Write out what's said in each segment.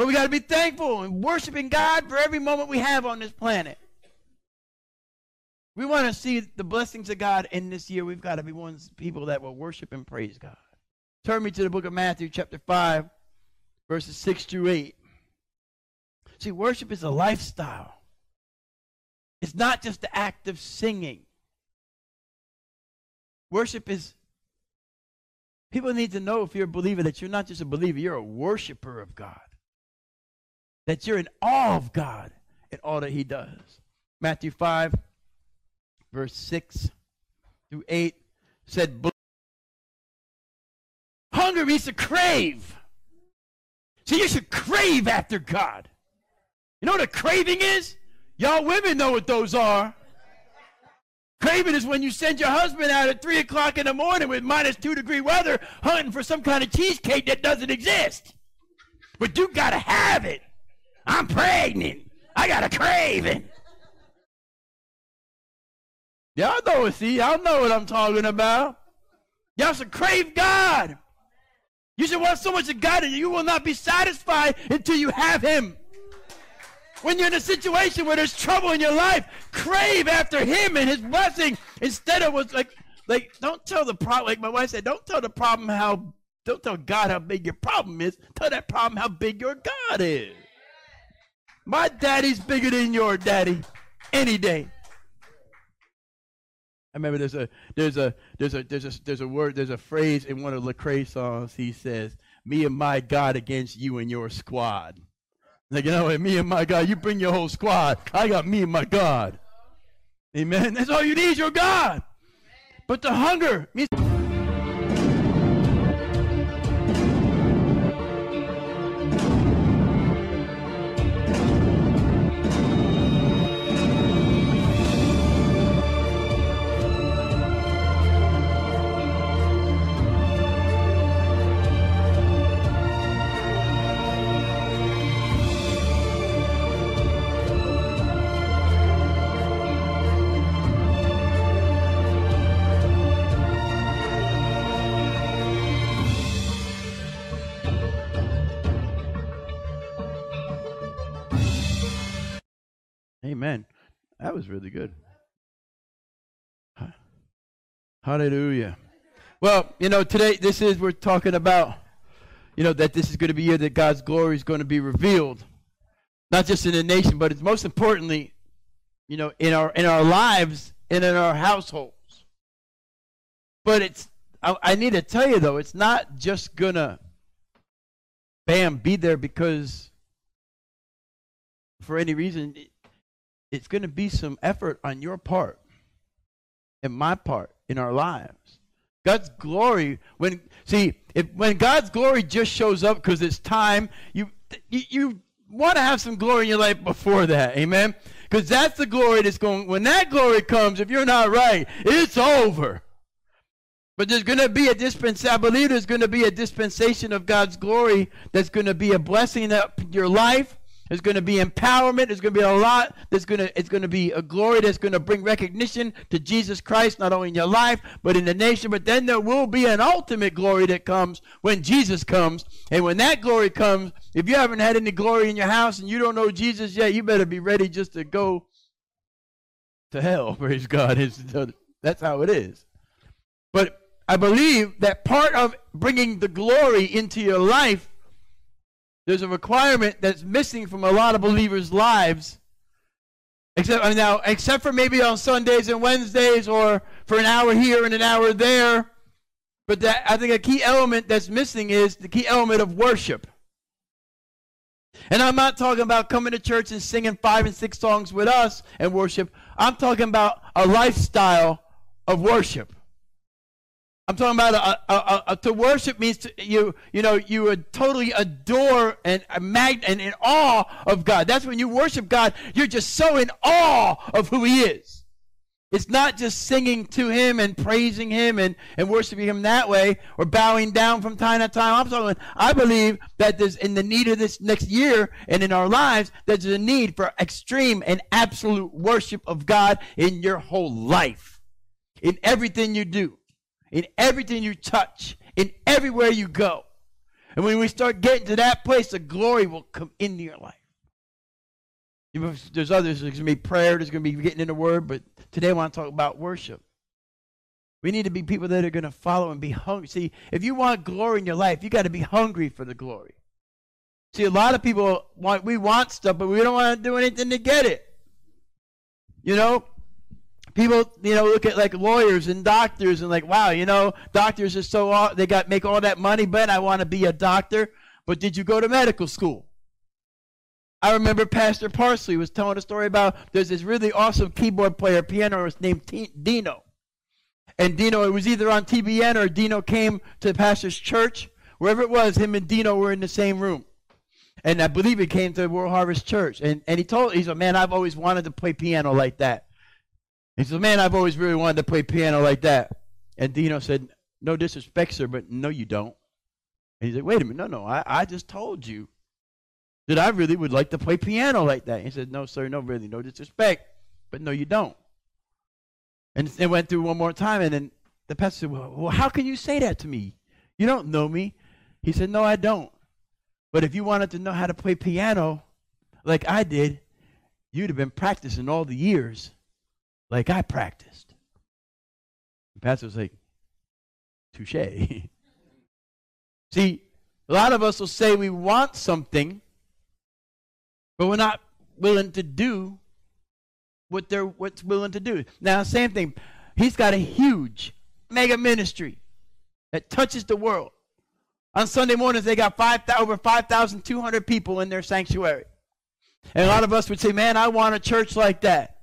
But we got to be thankful and worshiping God for every moment we have on this planet. We want to see the blessings of God in this year. We've got to be one people that will worship and praise God. Turn me to the book of Matthew, chapter 5, verses 6 through 8. See, worship is a lifestyle. It's not just the act of singing. Worship is, people need to know if you're a believer that you're not just a believer, you're a worshiper of God. That you're in awe of God and all that He does. Matthew 5, verse 6 through 8 said, Hunger means to crave. So you should crave after God. You know what a craving is? Y'all women know what those are. Craving is when you send your husband out at 3 o'clock in the morning with minus 2 degree weather hunting for some kind of cheesecake that doesn't exist. But you got to have it. I'm pregnant. I got a craving. Y'all know it, see? Y'all know what I'm talking about. Y'all should crave God. You should want so much of God that you will not be satisfied until you have Him. When you're in a situation where there's trouble in your life, crave after Him and His blessing instead of what's like, like don't tell the problem. Like my wife said, don't tell the problem how, don't tell God how big your problem is. Tell that problem how big your God is. My daddy's bigger than your daddy, any day. I remember there's a there's a there's a there's a there's a word there's a phrase in one of Lecrae songs. He says, "Me and my God against you and your squad." Like you know, what? me and my God, you bring your whole squad. I got me and my God. Amen. That's all you need, your God. But the hunger means. That was really good. Hallelujah. Well, you know, today this is we're talking about, you know, that this is going to be year that God's glory is going to be revealed, not just in the nation, but it's most importantly, you know, in our in our lives and in our households. But it's I, I need to tell you though, it's not just gonna, bam, be there because for any reason it's going to be some effort on your part and my part in our lives. God's glory when see if when God's glory just shows up because it's time you you, you want to have some glory in your life before that amen because that's the glory that's going when that glory comes if you're not right it's over but there's going to be a dispensation. I believe there's going to be a dispensation of God's glory that's going to be a blessing up your life there's going to be empowerment. There's going to be a lot. There's going to it's going to be a glory that's going to bring recognition to Jesus Christ not only in your life but in the nation. But then there will be an ultimate glory that comes when Jesus comes. And when that glory comes, if you haven't had any glory in your house and you don't know Jesus yet, you better be ready just to go to hell. Praise God. That's how it is. But I believe that part of bringing the glory into your life there's a requirement that's missing from a lot of believers' lives. Except now, except for maybe on Sundays and Wednesdays, or for an hour here and an hour there. But that, I think a key element that's missing is the key element of worship. And I'm not talking about coming to church and singing five and six songs with us and worship. I'm talking about a lifestyle of worship. I'm talking about a, a, a, to worship means to, you you know you would totally adore and mag and in awe of God. That's when you worship God. You're just so in awe of who He is. It's not just singing to Him and praising Him and, and worshiping Him that way or bowing down from time to time. I'm talking. I believe that there's in the need of this next year and in our lives there's a need for extreme and absolute worship of God in your whole life, in everything you do in everything you touch, in everywhere you go. And when we start getting to that place, the glory will come into your life. There's others, there's going to be prayer, there's going to be getting in the word, but today I want to talk about worship. We need to be people that are going to follow and be hungry. See, if you want glory in your life, you got to be hungry for the glory. See, a lot of people want, we want stuff, but we don't want to do anything to get it. You know, people, you know, look at like lawyers and doctors and like, wow, you know, doctors are so, they got, make all that money, but I want to be a doctor. But did you go to medical school? I remember Pastor Parsley was telling a story about there's this really awesome keyboard player, pianist named T- Dino. And Dino, it was either on TBN or Dino came to the pastor's church. Wherever it was, him and Dino were in the same room. And I believe he came to World Harvest Church. And, and he told, he said, man, I've always wanted to play piano like that. He said, man, I've always really wanted to play piano like that. And Dino said, no disrespect, sir, but no, you don't. And he said, wait a minute, no, no, I, I just told you that I really would like to play piano like that. He said, No, sir, no, really, no disrespect, but no, you don't. And it went through one more time, and then the pastor said, well, well, how can you say that to me? You don't know me. He said, No, I don't. But if you wanted to know how to play piano like I did, you'd have been practicing all the years like I practiced. The pastor was like, Touche. See, a lot of us will say we want something, but we're not willing to do what they're what's willing to do. Now, same thing. He's got a huge mega ministry that touches the world. On Sunday mornings, they got five, over 5,200 people in their sanctuary. And a lot of us would say, man, I want a church like that.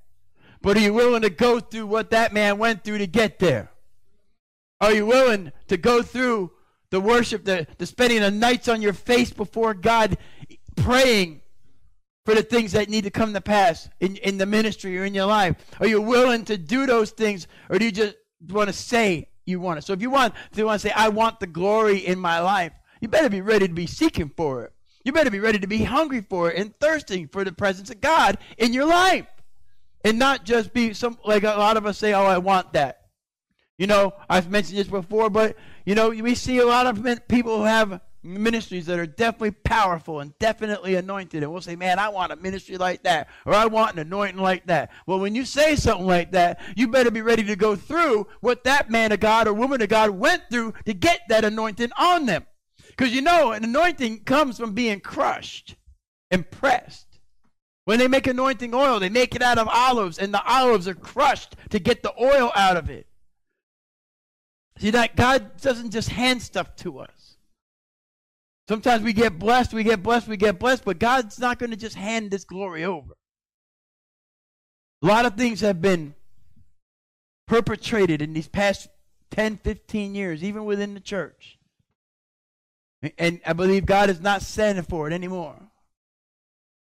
But are you willing to go through what that man went through to get there? Are you willing to go through the worship, the, the spending the nights on your face before God, praying for the things that need to come to pass in, in the ministry or in your life? Are you willing to do those things or do you just want to say you want it? So if you want, if you want to say, I want the glory in my life, you better be ready to be seeking for it. You better be ready to be hungry for it and thirsting for the presence of God in your life. And not just be some, like a lot of us say, oh, I want that. You know, I've mentioned this before, but, you know, we see a lot of people who have ministries that are definitely powerful and definitely anointed. And we'll say, man, I want a ministry like that, or I want an anointing like that. Well, when you say something like that, you better be ready to go through what that man of God or woman of God went through to get that anointing on them. Because you know, an anointing comes from being crushed and pressed. When they make anointing oil, they make it out of olives, and the olives are crushed to get the oil out of it. See, that God doesn't just hand stuff to us. Sometimes we get blessed, we get blessed, we get blessed, but God's not going to just hand this glory over. A lot of things have been perpetrated in these past 10, 15 years, even within the church. And I believe God is not standing for it anymore.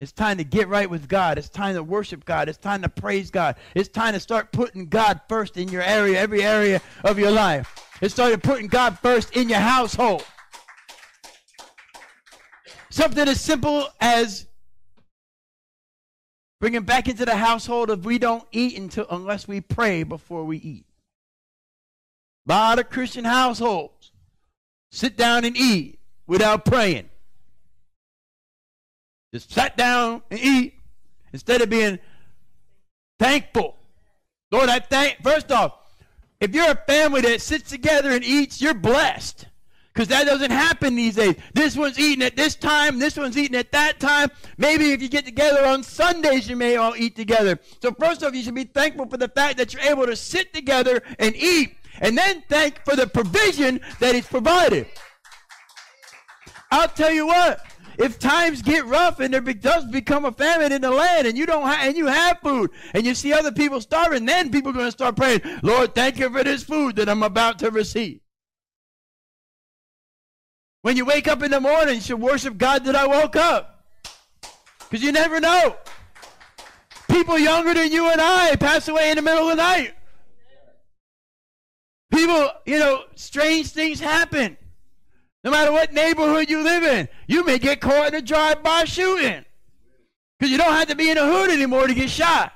It's time to get right with God. It's time to worship God. It's time to praise God. It's time to start putting God first in your area, every area of your life. It's started putting God first in your household. Something as simple as bringing back into the household if we don't eat until unless we pray before we eat. A lot of Christian households sit down and eat without praying. Just sat down and eat instead of being thankful. Lord, I thank, first off, if you're a family that sits together and eats, you're blessed. Because that doesn't happen these days. This one's eating at this time, this one's eating at that time. Maybe if you get together on Sundays, you may all eat together. So, first off, you should be thankful for the fact that you're able to sit together and eat, and then thank for the provision that is provided. I'll tell you what. If times get rough and there does become a famine in the land, and you don't ha- and you have food, and you see other people starving, then people are going to start praying, "Lord, thank you for this food that I'm about to receive." When you wake up in the morning, you should worship God that I woke up. Because you never know. People younger than you and I pass away in the middle of the night. People, you know, strange things happen. No matter what neighborhood you live in, you may get caught in a drive-by shooting. Because you don't have to be in a hood anymore to get shot.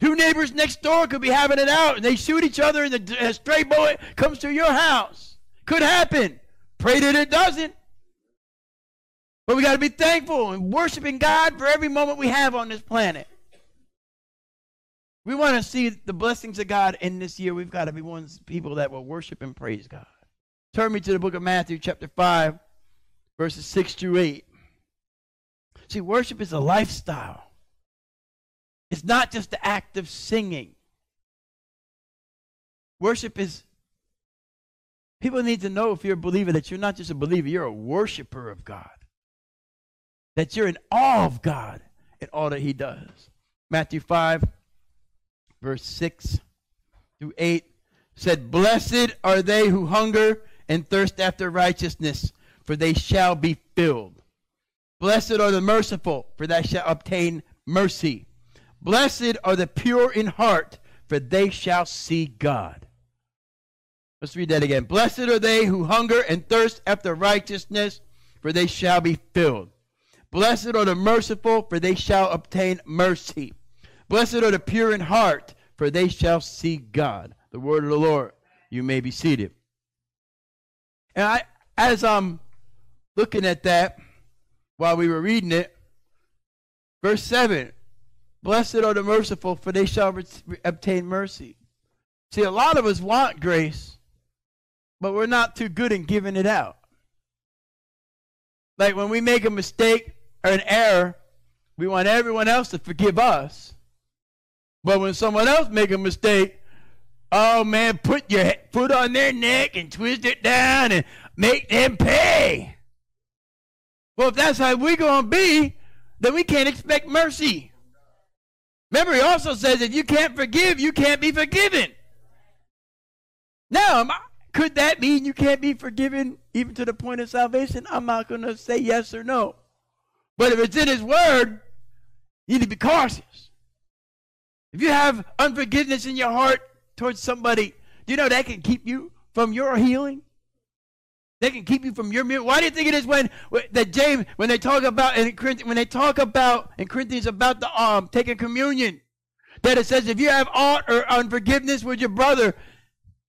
Two neighbors next door could be having it out, and they shoot each other, and a stray bullet comes to your house. Could happen. Pray that it doesn't. But we got to be thankful and worshiping God for every moment we have on this planet. We want to see the blessings of God in this year. We've got to be one people that will worship and praise God. Turn me to the book of Matthew, chapter 5, verses 6 through 8. See, worship is a lifestyle. It's not just the act of singing. Worship is, people need to know if you're a believer that you're not just a believer, you're a worshiper of God. That you're in awe of God and all that He does. Matthew 5, verse 6 through 8 said, Blessed are they who hunger and thirst after righteousness, for they shall be filled. Blessed are the merciful, for they shall obtain mercy. Blessed are the pure in heart, for they shall see God. Let's read that again. Blessed are they who hunger and thirst after righteousness, for they shall be filled. Blessed are the merciful, for they shall obtain mercy. Blessed are the pure in heart, for they shall see God. The word of the Lord. You may be seated. And I, as I'm looking at that, while we were reading it. Verse 7 Blessed are the merciful, for they shall re- obtain mercy. See, a lot of us want grace, but we're not too good in giving it out. Like when we make a mistake or an error, we want everyone else to forgive us. But when someone else make a mistake, oh man, put your foot on their neck and twist it down and make them pay. Well, if that's how we're going to be, then we can't expect mercy. Remember, he also says if you can't forgive, you can't be forgiven. Now, could that mean you can't be forgiven even to the point of salvation? I'm not going to say yes or no. But if it's in his word, you need to be cautious. If you have unforgiveness in your heart towards somebody, do you know that can keep you from your healing? They can keep you from your meal. Why do you think it is when that James when they talk about in Corinthians, when they talk about in Corinthians about the um taking communion that it says if you have aught or unforgiveness with your brother,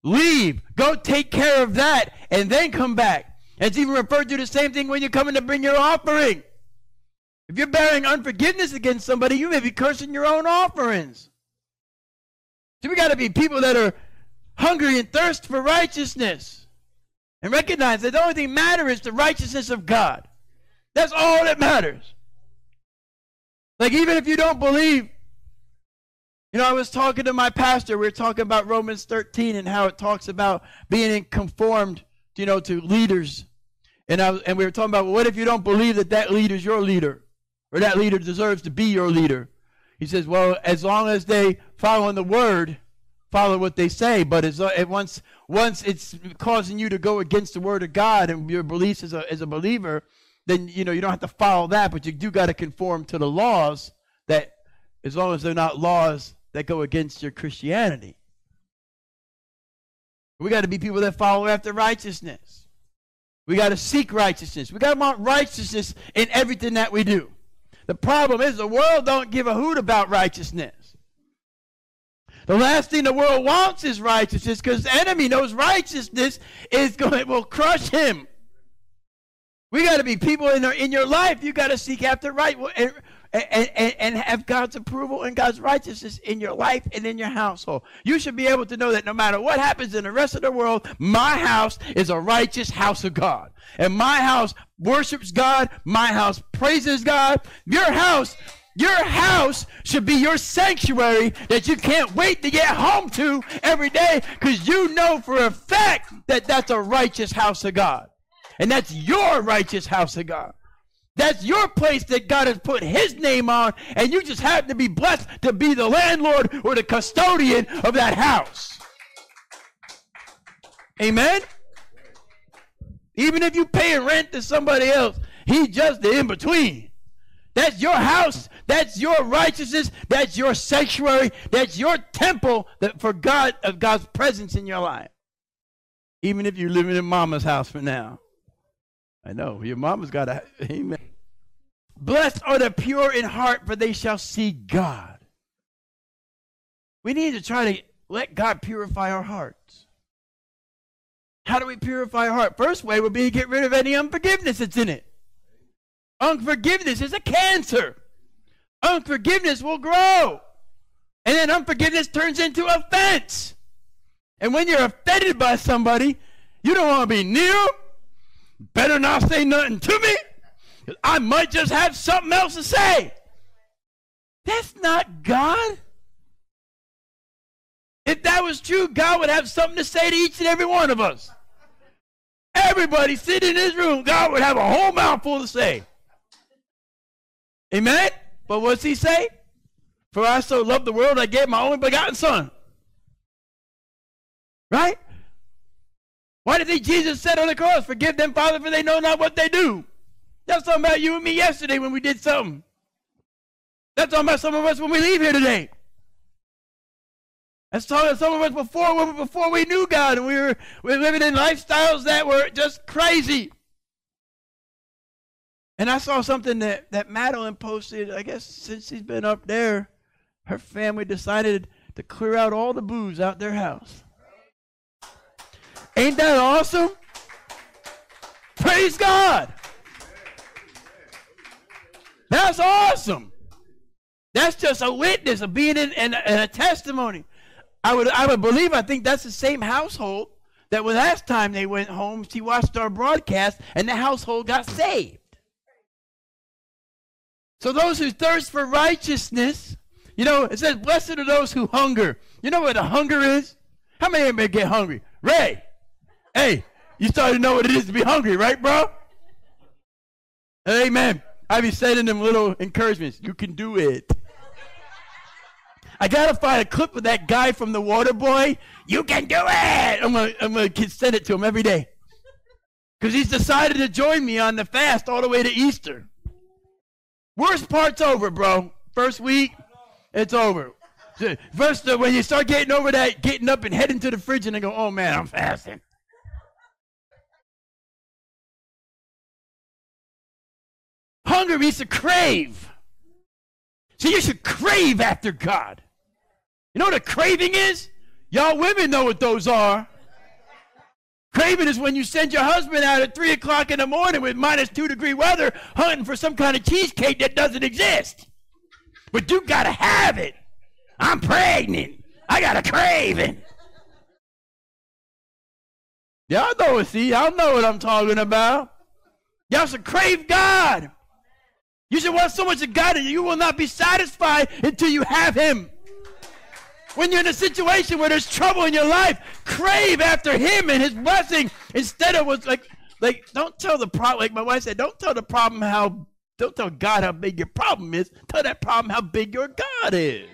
leave, go take care of that, and then come back. It's even referred to the same thing when you're coming to bring your offering. If you're bearing unforgiveness against somebody, you may be cursing your own offerings. So we got to be people that are hungry and thirst for righteousness. And recognize that the only thing matters is the righteousness of God. That's all that matters. Like, even if you don't believe, you know, I was talking to my pastor. We were talking about Romans 13 and how it talks about being conformed, you know, to leaders. And, I, and we were talking about, well, what if you don't believe that that leader is your leader or that leader deserves to be your leader? He says, well, as long as they follow in the word, follow what they say. But as, once once it's causing you to go against the word of God and your beliefs as a, as a believer, then you know you don't have to follow that, but you do got to conform to the laws that, as long as they're not laws that go against your Christianity. We got to be people that follow after righteousness. We got to seek righteousness. We got to want righteousness in everything that we do. The problem is the world don't give a hoot about righteousness. The last thing the world wants is righteousness because the enemy knows righteousness is going will crush him. We got to be people in, our, in your life. You got to seek after right and, and, and, have God's approval and God's righteousness in your life and in your household. You should be able to know that no matter what happens in the rest of the world, my house is a righteous house of God. And my house worships God. My house praises God. Your house your house should be your sanctuary that you can't wait to get home to every day because you know for a fact that that's a righteous house of God. And that's your righteous house of God. That's your place that God has put his name on, and you just happen to be blessed to be the landlord or the custodian of that house. Amen? Even if you pay rent to somebody else, he's just the in between. That's your house. That's your righteousness. That's your sanctuary. That's your temple that for God of God's presence in your life. Even if you're living in mama's house for now. I know your mama's got a amen. Blessed are the pure in heart, for they shall see God. We need to try to let God purify our hearts. How do we purify our heart? First way would be to get rid of any unforgiveness that's in it. Unforgiveness is a cancer. Unforgiveness will grow. And then unforgiveness turns into offense. And when you're offended by somebody, you don't want to be near them. Better not say nothing to me. I might just have something else to say. That's not God. If that was true, God would have something to say to each and every one of us. Everybody sitting in this room, God would have a whole mouthful to say. Amen? But what's he say? For I so loved the world, I gave my only begotten son. Right? Why did they Jesus said on the cross, forgive them, Father, for they know not what they do? That's talking about you and me yesterday when we did something. That's talking about some of us when we leave here today. That's talking about some of us before before we knew God and we were, we were living in lifestyles that were just crazy. And I saw something that, that Madeline posted, I guess since she's been up there, her family decided to clear out all the booze out their house. Ain't that awesome? Praise God. That's awesome. That's just a witness of being in, in, a testimony. I would I would believe I think that's the same household that the last time they went home, she watched our broadcast and the household got saved. So those who thirst for righteousness, you know, it says, blessed are those who hunger. You know what a hunger is? How many of you get hungry? Ray, hey, you started to know what it is to be hungry, right, bro? Amen. I be sending them little encouragements. You can do it. I gotta find a clip of that guy from the Water Boy. You can do it. I'm gonna, I'm gonna send it to him every day because he's decided to join me on the fast all the way to Easter. Worst part's over, bro. First week, it's over. First, when you start getting over that, getting up and heading to the fridge and then go, oh man, I'm fasting. Hunger means to crave. So you should crave after God. You know what a craving is? Y'all women know what those are. Craving is when you send your husband out at 3 o'clock in the morning with minus 2 degree weather hunting for some kind of cheesecake that doesn't exist. But you got to have it. I'm pregnant. I got a craving. Y'all know it, see? Y'all know what I'm talking about. Y'all should crave God. You should want so much of God that you will not be satisfied until you have Him. When you're in a situation where there's trouble in your life, crave after Him and His blessing instead of what's like, like don't tell the problem. Like my wife said, don't tell the problem how, don't tell God how big your problem is. Tell that problem how big your God is.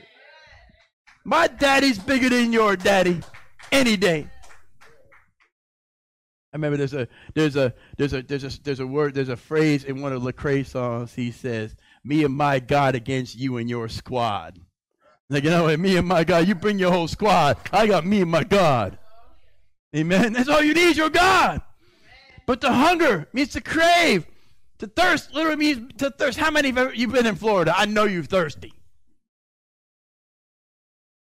My daddy's bigger than your daddy, any day. I remember there's a there's a there's a there's a there's a word there's a phrase in one of Lecrae songs. He says, "Me and my God against you and your squad." Like, you know, me and my God, you bring your whole squad. I got me and my God. Amen. That's all you need, your God. But the hunger means to crave. To thirst literally means to thirst. How many of you been in Florida? I know you're thirsty.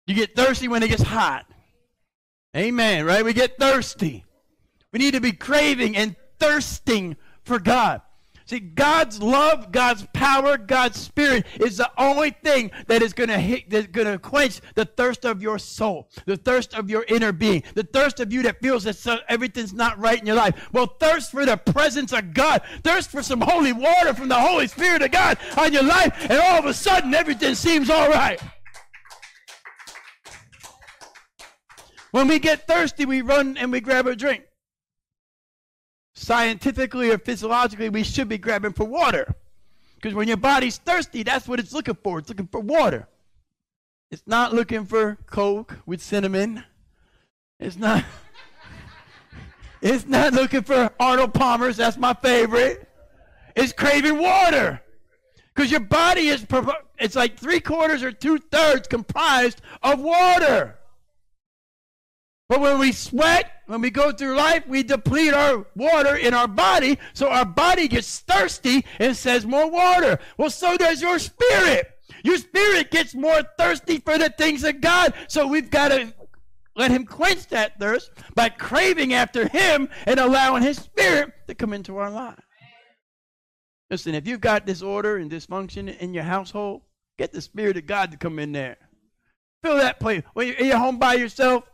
You get thirsty when it gets hot. Amen, right? We get thirsty. We need to be craving and thirsting for God. See, God's love, God's power, God's spirit is the only thing that is going to quench the thirst of your soul, the thirst of your inner being, the thirst of you that feels that so, everything's not right in your life. Well, thirst for the presence of God, thirst for some holy water from the Holy Spirit of God on your life, and all of a sudden everything seems all right. When we get thirsty, we run and we grab a drink scientifically or physiologically, we should be grabbing for water. Because when your body's thirsty, that's what it's looking for. It's looking for water. It's not looking for Coke with cinnamon. It's not. it's not looking for Arnold Palmer's. That's my favorite. It's craving water. Because your body is, it's like three quarters or two thirds comprised of water. But when we sweat, when we go through life, we deplete our water in our body, so our body gets thirsty and says more water. Well, so does your spirit. Your spirit gets more thirsty for the things of God, so we've got to Let him quench that thirst by craving after him and allowing his spirit to come into our lives. Listen, if you've got disorder and dysfunction in your household, get the Spirit of God to come in there. Fill that place. When you're in your home by yourself,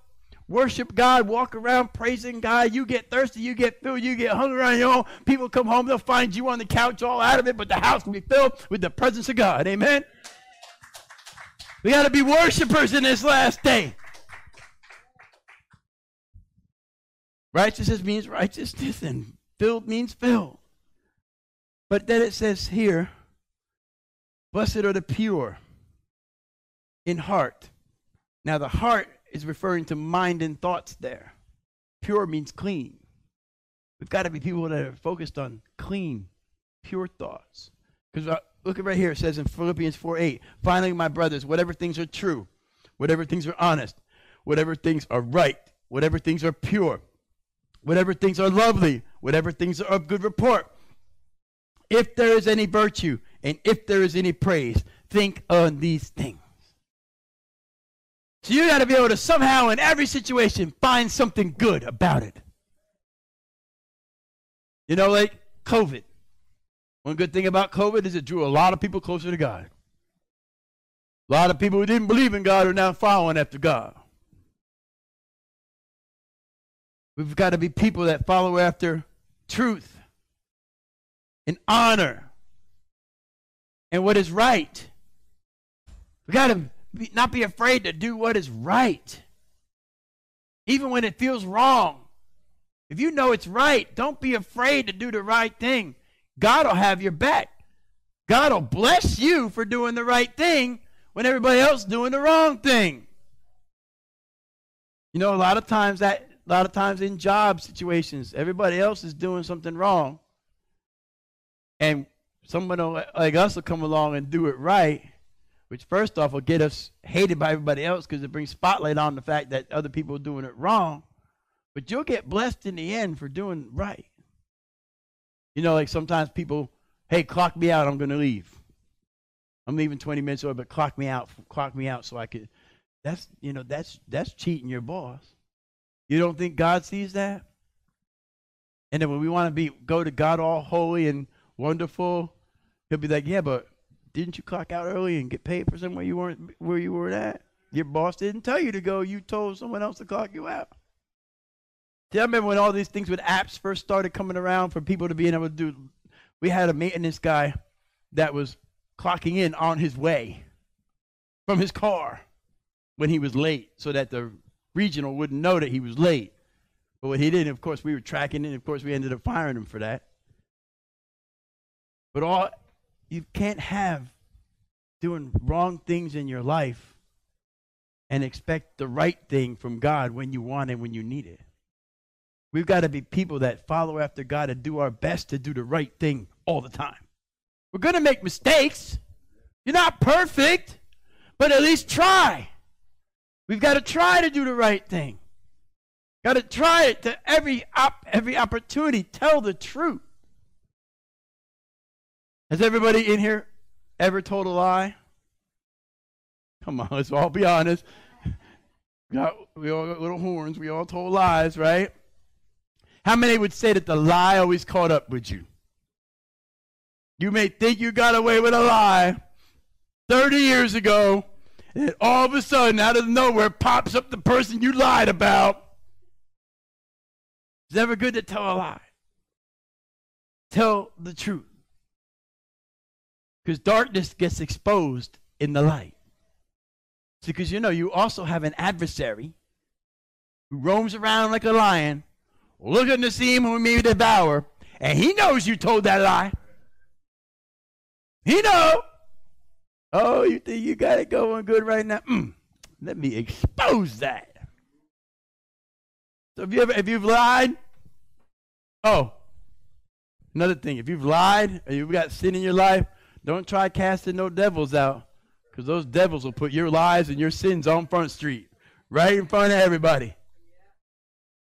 worship God, walk around praising God. You get thirsty, you get filled, you get hungry on your own. People come home, they'll find you on the couch all out of it, but the house can be filled with the presence of God. Amen? We got to be worshipers in this last day. Righteousness means righteousness, and filled means filled. But then it says here, blessed are the pure in heart. Now, the heart is referring to mind and thoughts there. Pure means clean. We've got to be people that are focused on clean, pure thoughts. Because uh, look at right here, it says in Philippians 4 8, finally, my brothers, whatever things are true, whatever things are honest, whatever things are right, whatever things are pure, whatever things are lovely, whatever things are of good report, if there is any virtue and if there is any praise, think on these things. So you got to be able to somehow, in every situation, find something good about it. You know, like COVID. One good thing about COVID is it drew a lot of people closer to God. A lot of people who didn't believe in God are now following after God. We've got to be people that follow after truth and honor and what is right. We got to be, not be afraid to do what is right, even when it feels wrong. If you know it's right, don't be afraid to do the right thing. God will have your back. God will bless you for doing the right thing when everybody else is doing the wrong thing. You know, a lot of times that a lot of times in job situations, everybody else is doing something wrong. And someone like us will come along and do it right, which first off will get us hated by everybody else because it brings spotlight on the fact that other people are doing it wrong. But you'll get blessed in the end for doing right. You know, like sometimes people, hey, clock me out, I'm going to leave. I'm leaving 20 minutes early, but clock me out, clock me out so I could. That's, you know, that's, that's cheating your boss. You don't think God sees that? And then when we want to be, go to God all holy and wonderful, he'll be like, yeah, but didn't you clock out early and get paid for somewhere you weren't, where you were at? Your boss didn't tell you to go. You told someone else to clock you out. See, I remember when all these things with apps first started coming around for people to be able to do. We had a maintenance guy that was clocking in on his way from his car when he was late so that the regional wouldn't know that he was late. But what he didn't, of course, we were tracking it. Of course, we ended up firing him for that. But all you can't have doing wrong things in your life and expect the right thing from God when you want it, when you need it. We've got to be people that follow after God and do our best to do the right thing all the time. We're going to make mistakes. You're not perfect, but at least try. We've got to try to do the right thing. Got to try it to every op- every opportunity. Tell the truth. Has everybody in here ever told a lie? Come on, let's all be honest. We, got, we all got little horns. We all told lies, right? How many would say that the lie always caught up with you? You may think you got away with a lie 30 years ago, and all of a sudden, out of nowhere, pops up the person you lied about. It's never good to tell a lie. Tell the truth. Because darkness gets exposed in the light. See, Because you know, you also have an adversary who roams around like a lion looking to see him who may devour, and he knows you told that lie. He know. Oh, you think you got it going good right now? Mm, let me expose that. So if you ever if you've lied, oh, another thing, if you've lied or you've got sin in your life, don't try casting no devils out. Because those devils will put your lies and your sins on Front Street, right in front of everybody.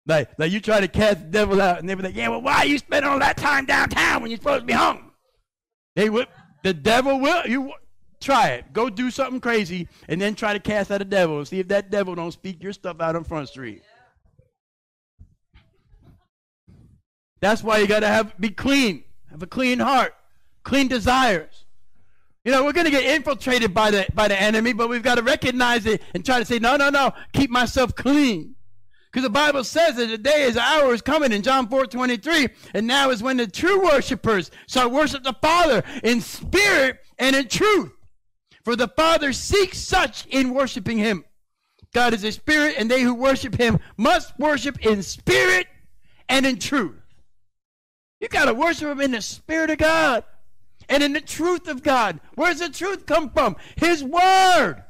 Like, like you try to cast the devil out, and they be like, "Yeah, well, why are you spending all that time downtown when you're supposed to be home?" They would. The devil will. You. Try it. Go do something crazy and then try to cast out a devil and see if that devil don't speak your stuff out on Front Street. That's why you got to have be clean. Have a clean heart, clean desires. You know, we're going to get infiltrated by the by the enemy, but we've got to recognize it and try to say, "No, no, no, keep myself clean." Because the Bible says that the day is the hour is coming in John 4 23, and now is when the true worshipers shall worship the Father in spirit and in truth. For the Father seeks such in worshiping him. God is a spirit, and they who worship him must worship in spirit and in truth. You got to worship him in the spirit of God and in the truth of God. Where does the truth come from? His word.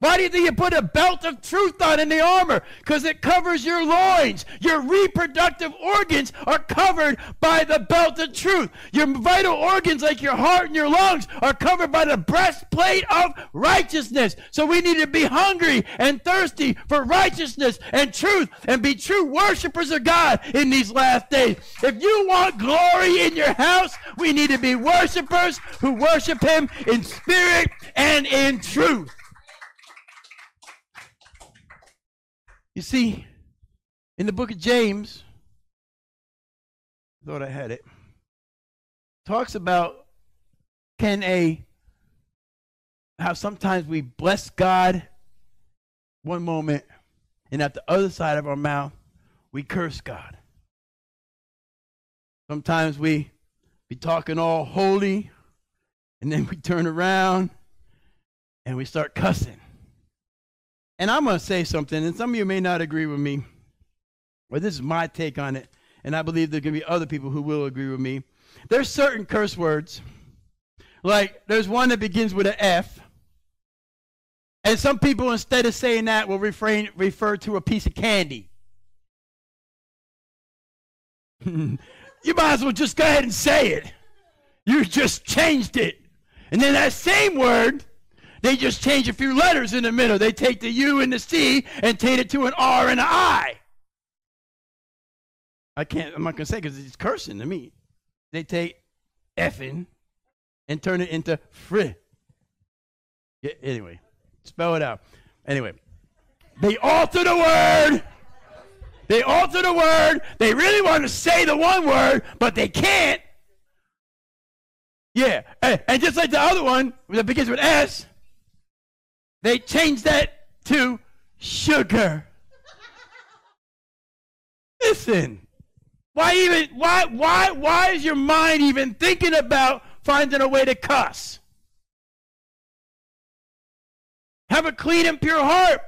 Why do you put a belt of truth on in the armor? Because it covers your loins. Your reproductive organs are covered by the belt of truth. Your vital organs, like your heart and your lungs, are covered by the breastplate of righteousness. So we need to be hungry and thirsty for righteousness and truth and be true worshipers of God in these last days. If you want glory in your house, we need to be worshipers who worship Him in spirit and in truth. You see, in the book of James, thought I had it, talks about can a how sometimes we bless God one moment and at the other side of our mouth we curse God. Sometimes we be talking all holy and then we turn around and we start cussing. And I'm going to say something, and some of you may not agree with me, but this is my take on it, and I believe there can be other people who will agree with me. There's certain curse words, like there's one that begins with an F, and some people, instead of saying that, will refrain, refer to a piece of candy. you might as well just go ahead and say it. You just changed it. And then that same word they just change a few letters in the middle. They take the U and the C and change it to an R and an I. I can't, I'm not going to say because it's cursing to me. They take effing and turn it into fri. Yeah, anyway, spell it out. Anyway, they alter the word. They alter the word. They really want to say the one word, but they can't. Yeah, and just like the other one that begins with S, they changed that to sugar. Listen, why even why why why is your mind even thinking about finding a way to cuss? Have a clean and pure heart.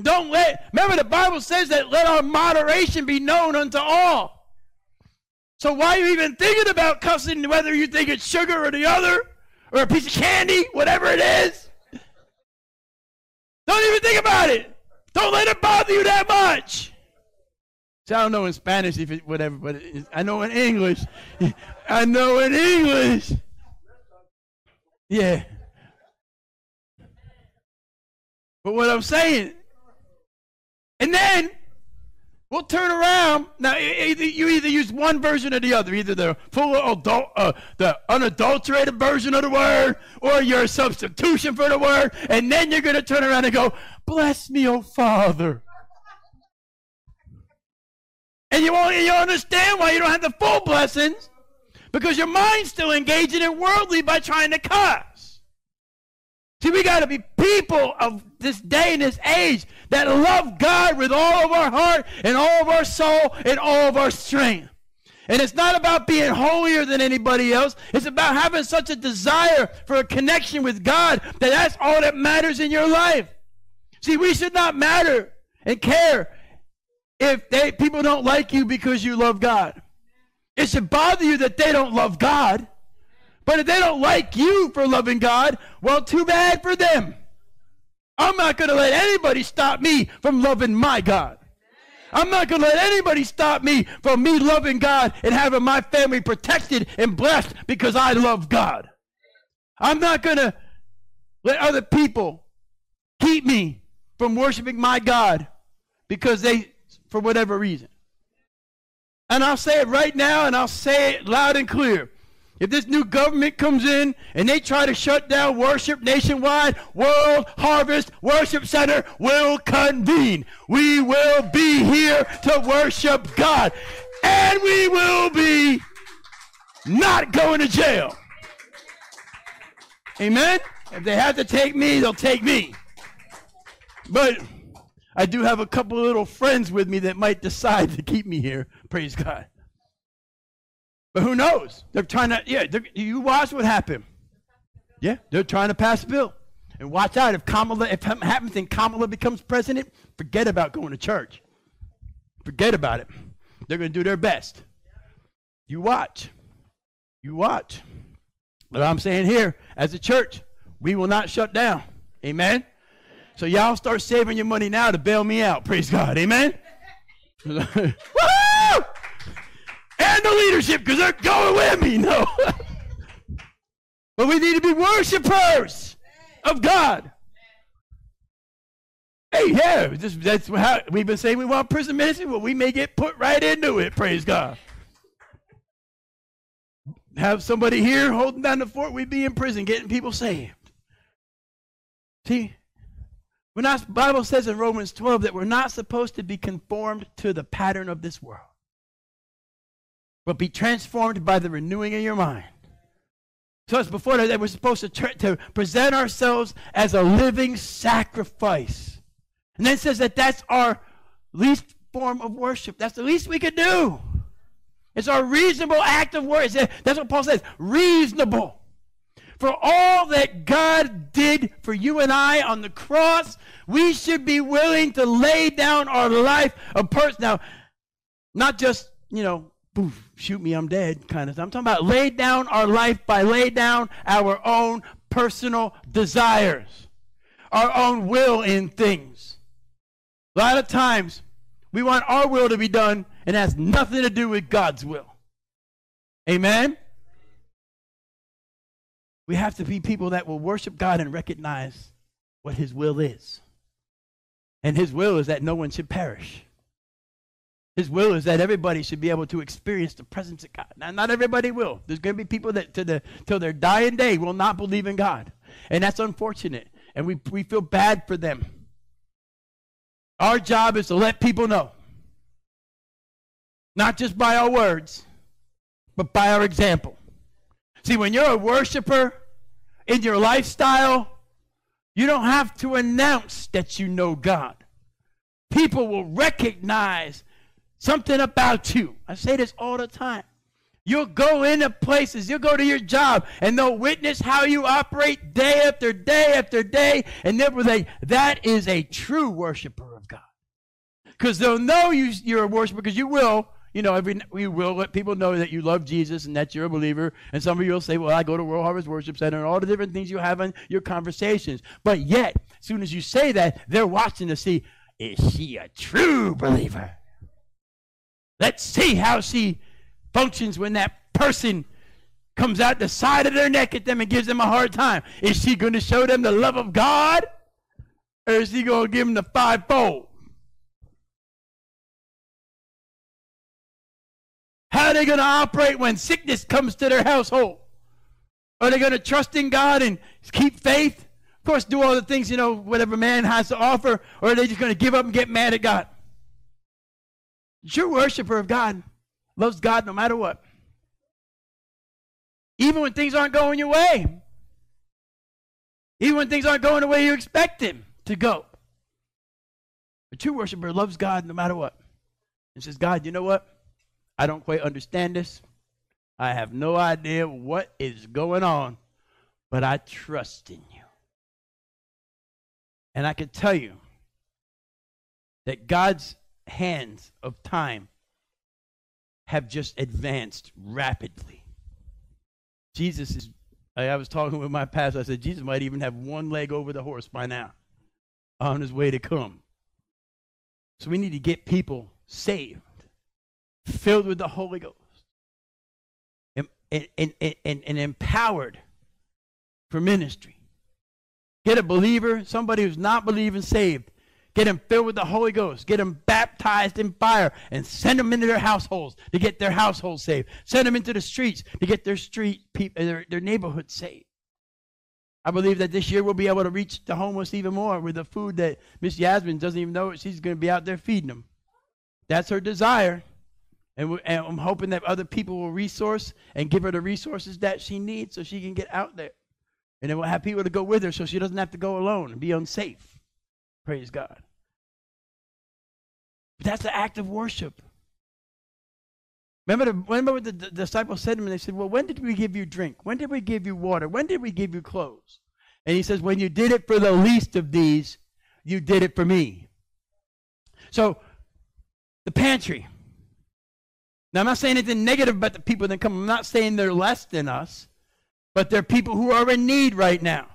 Don't let remember the Bible says that let our moderation be known unto all. So why are you even thinking about cussing whether you think it's sugar or the other or a piece of candy, whatever it is? Don't even think about it. Don't let it bother you that much. See, I don't know in Spanish if it whatever, but it, I know in English. I know in English. Yeah. But what I'm saying, and then We'll turn around now. You either use one version or the other, either the full adult, uh, the unadulterated version of the word, or your substitution for the word, and then you're going to turn around and go, "Bless me, oh Father." And you won't, you understand why you don't have the full blessings, because your mind's still engaging in worldly by trying to cuss. See, we got to be people of this day and this age that love God with all of our heart and all of our soul and all of our strength. And it's not about being holier than anybody else. It's about having such a desire for a connection with God that that's all that matters in your life. See, we should not matter and care if they, people don't like you because you love God. It should bother you that they don't love God. But if they don't like you for loving God, well, too bad for them. I'm not going to let anybody stop me from loving my God. I'm not going to let anybody stop me from me loving God and having my family protected and blessed because I love God. I'm not going to let other people keep me from worshiping my God because they, for whatever reason. And I'll say it right now and I'll say it loud and clear. If this new government comes in and they try to shut down worship nationwide, World Harvest Worship Center will convene. We will be here to worship God. And we will be not going to jail. Amen? If they have to take me, they'll take me. But I do have a couple little friends with me that might decide to keep me here. Praise God. But who knows? They're trying to, yeah, you watch what happened. Yeah, they're trying to pass a bill. And watch out, if Kamala, if something happens and Kamala becomes president, forget about going to church. Forget about it. They're going to do their best. You watch. You watch. But I'm saying here, as a church, we will not shut down. Amen. So y'all start saving your money now to bail me out. Praise God. Amen. And the leadership, because they're going with me. No. but we need to be worshipers of God. Hey, yeah, just, that's how we've been saying we want prison ministry. Well, we may get put right into it. Praise God. Have somebody here holding down the fort. We'd be in prison getting people saved. See, we're not, Bible says in Romans 12 that we're not supposed to be conformed to the pattern of this world, but be transformed by the renewing of your mind. So it's before that we're supposed to, to present ourselves as a living sacrifice. And then it says that that's our least form of worship. That's the least we could do. It's our reasonable act of worship. That's what Paul says. Reasonable for all that God did for you and I on the cross, we should be willing to lay down our life a person. Now, not just, you know, shoot me, I'm dead kind of stuff. I'm talking about lay down our life by lay down our own personal desires, our own will in things. A lot of times, we want our will to be done and has nothing to do with God's will. Amen? We have to be people that will worship God and recognize what His will is. And His will is that no one should perish. His will is that everybody should be able to experience the presence of God. Now, not everybody will. There's going to be people that to the till their dying day will not believe in God, and that's unfortunate. And we we feel bad for them. Our job is to let people know, not just by our words, but by our example. See, when you're a worshiper in your lifestyle, you don't have to announce that you know God. People will recognize something about you. I say this all the time. You'll go into places, you'll go to your job, and they'll witness how you operate day after day after day, and they'll say, that is a true worshiper of God. Because they'll know you, you're a worshiper, because you will, you know, every we will let people know that you love Jesus and that you're a believer. And some of you will say, "Well, I go to World Harvest Worship Center," and all the different things you have in your conversations. But yet, as soon as you say that, they're watching to see is she a true believer. Let's see how she functions when that person comes out the side of their neck at them and gives them a hard time. Is she going to show them the love of God, or is she going to give them the fivefold? How are they going to operate when sickness comes to their household? Are they going to trust in God and keep faith? Of course, do all the things, you know, whatever man has to offer, or are they just going to give up and get mad at God? True worshiper of God loves God no matter what. Even when things aren't going your way. Even when things aren't going the way you expect them to go. The true worshiper loves God no matter what. And says, God, you know what? I don't quite understand this. I have no idea what is going on, but I trust in you. And I can tell you that God's hands of time have just advanced rapidly. Jesus is, I was talking with my pastor, I said, Jesus might even have one leg over the horse by now on his way to come. So we need to get people saved filled with the Holy Ghost, and, and, and, and, empowered for ministry. Get a believer, somebody who's not believing, saved. Get them filled with the Holy Ghost. Get them baptized in fire and send them into their households to get their households saved. Send them into the streets to get their street people, their, their neighborhood saved. I believe that this year we'll be able to reach the homeless even more with the food that Miss Yasmin doesn't even know she's going to be out there feeding them. That's her desire. And, we, and I'm hoping that other people will resource and give her the resources that she needs so she can get out there. And then we'll have people to go with her so she doesn't have to go alone and be unsafe. Praise God. But that's the act of worship. Remember, the, remember what the, the disciples said to him? They said, Well, when did we give you drink? When did we give you water? When did we give you clothes? And he says, When you did it for the least of these, you did it for me. So, the pantry. Now, I'm not saying anything negative about the people that come. I'm not saying they're less than us, but they're people who are in need right now.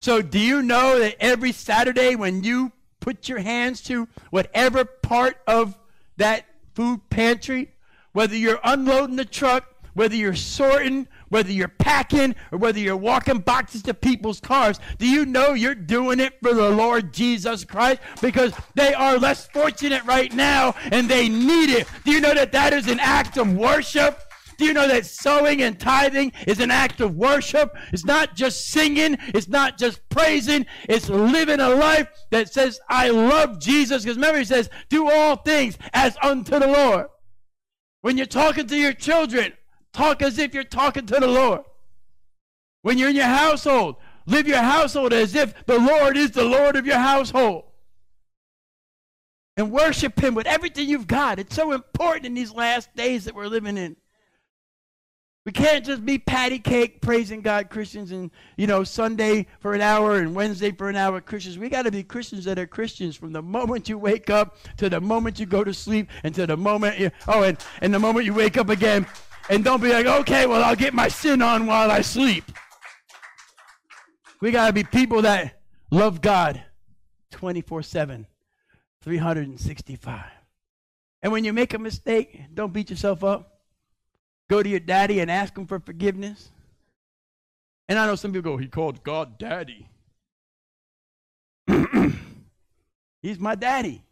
So, do you know that every Saturday when you put your hands to whatever part of that food pantry, whether you're unloading the truck, whether you're sorting, whether you're packing, or whether you're walking boxes to people's cars, do you know you're doing it for the Lord Jesus Christ? Because they are less fortunate right now and they need it. Do you know that that is an act of worship? Do you know that sowing and tithing is an act of worship? It's not just singing, it's not just praising, it's living a life that says, I love Jesus. Because remember, he says, do all things as unto the Lord. When you're talking to your children, talk as if you're talking to the Lord. When you're in your household, live your household as if the Lord is the Lord of your household. And worship Him with everything you've got. It's so important in these last days that we're living in. We can't just be patty cake praising God Christians and, you know, Sunday for an hour and Wednesday for an hour Christians. We got to be Christians that are Christians from the moment you wake up to the moment you go to sleep and to the moment you, oh, and, and the moment you wake up again. And don't be like, okay, well, I'll get my sin on while I sleep. We got to be people that love God 24 7, 365. And when you make a mistake, don't beat yourself up go to your daddy and ask him for forgiveness? And I know some people go, he called God daddy. He's my daddy.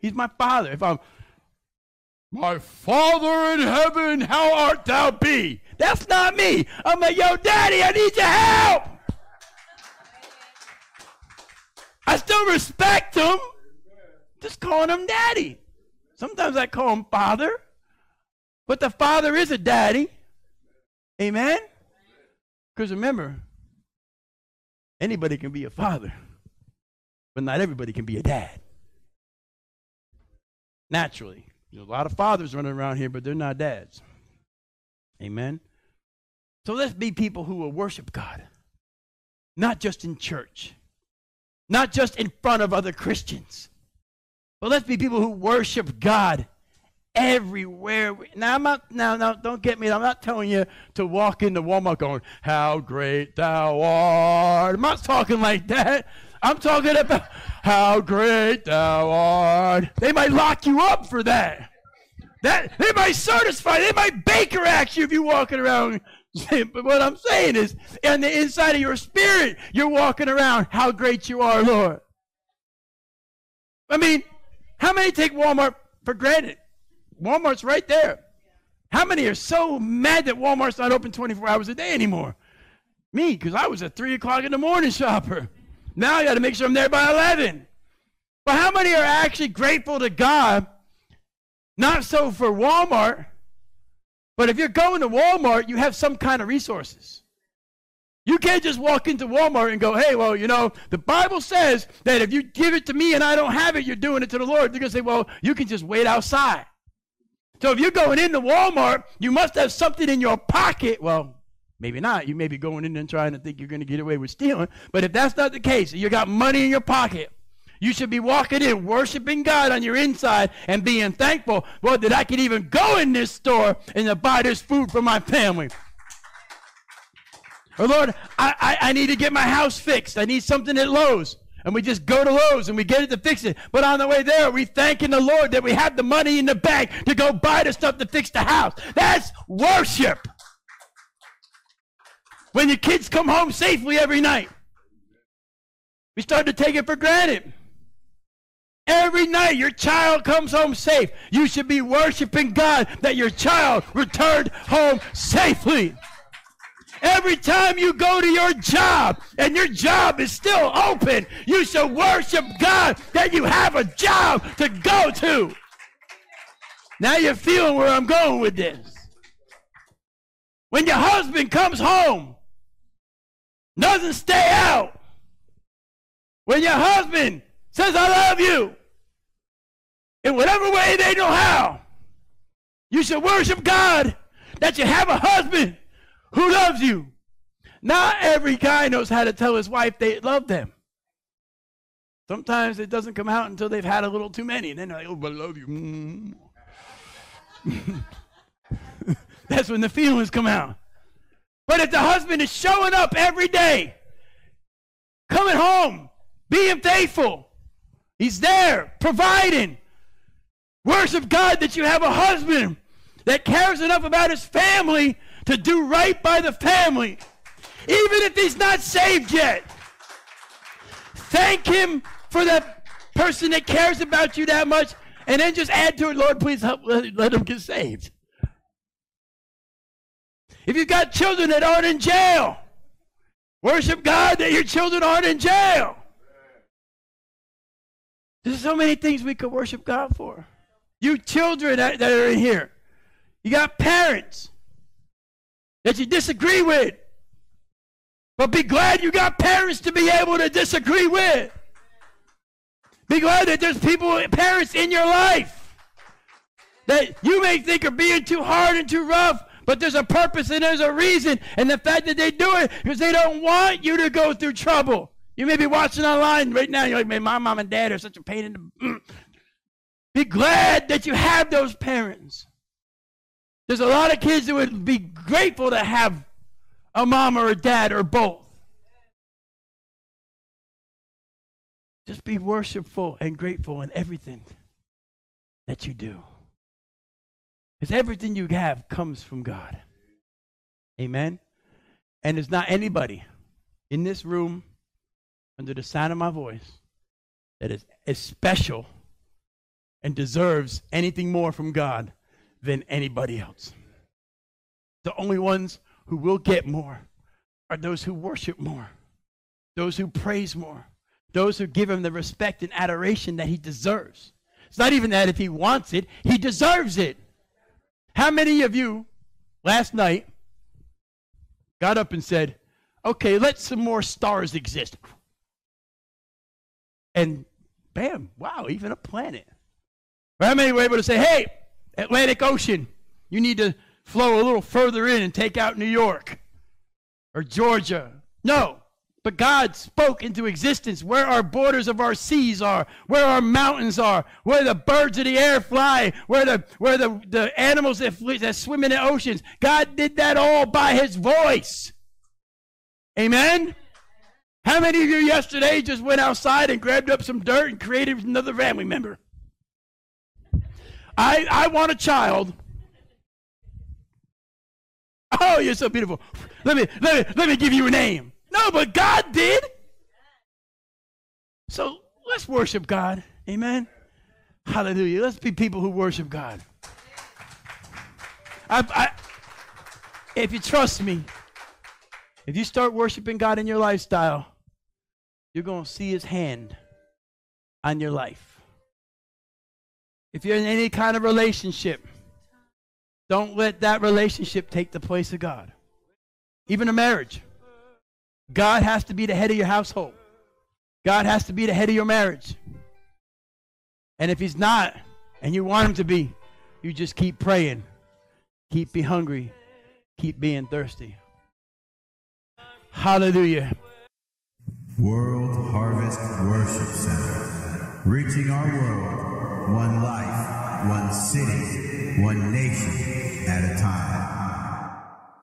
He's my father. If I'm, my father in heaven, how art thou be? That's not me. I'm like, yo, daddy, I need your help. I still respect him. Just calling him daddy. Sometimes I call him father. But the father is a daddy. Amen? Because remember, anybody can be a father, but not everybody can be a dad. Naturally. There's a lot of fathers running around here, but they're not dads. Amen? So let's be people who will worship God, not just in church, not just in front of other Christians, but let's be people who worship God everywhere. Now, I'm not, now, now, don't get me. I'm not telling you to walk into Walmart going, How great thou art. I'm not talking like that. I'm talking about how great thou art. They might lock you up for that. That they might certify, they might Baker act you if you're walking around. But what I'm saying is, in the inside of your spirit, you're walking around how great you are, Lord. I mean, how many take Walmart for granted? Walmart's right there. How many are so mad that Walmart's not open 24 hours a day anymore? Me, because I was a 3 o'clock in the morning shopper. Now I got to make sure I'm there by 11. But how many are actually grateful to God? Not so for Walmart, but if you're going to Walmart, you have some kind of resources. You can't just walk into Walmart and go, hey, well, you know, the Bible says that if you give it to me and I don't have it, you're doing it to the Lord. They're going to say, well, you can just wait outside. So if you're going into Walmart, you must have something in your pocket. Well, maybe not. You may be going in and trying to think you're going to get away with stealing. But if that's not the case, you got money in your pocket. You should be walking in, worshiping God on your inside, and being thankful, Lord, that I can even go in this store and buy this food for my family. Or Lord, I, I, I need to get my house fixed. I need something at Lowe's and we just go to Lowe's and we get it to fix it. But on the way there, we thanking the Lord that we have the money in the bank to go buy the stuff to fix the house. That's worship. When your kids come home safely every night, we start to take it for granted. Every night your child comes home safe. You should be worshiping God that your child returned home safely. Every time you go to your job and your job is still open, you should worship God that you have a job to go to. Now you're feeling where I'm going with this. When your husband comes home, doesn't stay out. When your husband says, I love you, in whatever way they know how, you should worship God that you have a husband who loves you. Not every guy knows how to tell his wife they love them. Sometimes it doesn't come out until they've had a little too many. And then they're like, oh, I love you. That's when the feelings come out. But if the husband is showing up every day, coming home, being faithful, he's there, providing, worship God that you have a husband that cares enough about his family to do right by the family, even if he's not saved yet. Thank him for that person that cares about you that much, and then just add to it, Lord, please help let, him get saved. If you've got children that aren't in jail, worship God that your children aren't in jail. There's so many things we could worship God for. You children that, that are in here, you got parents that you disagree with. But be glad you got parents to be able to disagree with. Be glad that there's people, parents in your life that you may think are being too hard and too rough, but there's a purpose and there's a reason. And the fact that they do it because they don't want you to go through trouble. You may be watching online right now. You're like, man, my mom and dad are such a pain in the. Be glad that you have those parents. There's a lot of kids that would be grateful to have a mom or a dad or both. Just be worshipful and grateful in everything that you do. Because everything you have comes from God. Amen? And there's not anybody in this room, under the sound of my voice, that is, is special and deserves anything more from God than anybody else. The only ones who will get more are those who worship more, those who praise more, those who give him the respect and adoration that he deserves. It's not even that if he wants it, he deserves it. How many of you last night got up and said, okay, let some more stars exist? And bam, wow, even a planet. How many were able to say, hey, Atlantic Ocean, you need to flow a little further in and take out New York or Georgia. No. But God spoke into existence where our borders of our seas are, where our mountains are, where the birds of the air fly, where the, where the, the animals that, that swim in the oceans. God did that all by his voice. Amen? How many of you yesterday just went outside and grabbed up some dirt and created another family member? I, I want a child. Oh, you're so beautiful. Let me, let me, let me give you a name. No, but God did. So let's worship God. Amen. Hallelujah. Let's be people who worship God. I, I, if you trust me, if you start worshiping God in your lifestyle, you're going to see his hand on your life. If you're in any kind of relationship, don't let that relationship take the place of God. Even a marriage. God has to be the head of your household. God has to be the head of your marriage. And if he's not, and you want him to be, you just keep praying. Keep being hungry. Keep being thirsty. Hallelujah. World Harvest Worship Center. Reaching our world one life, one city, one nation at a time.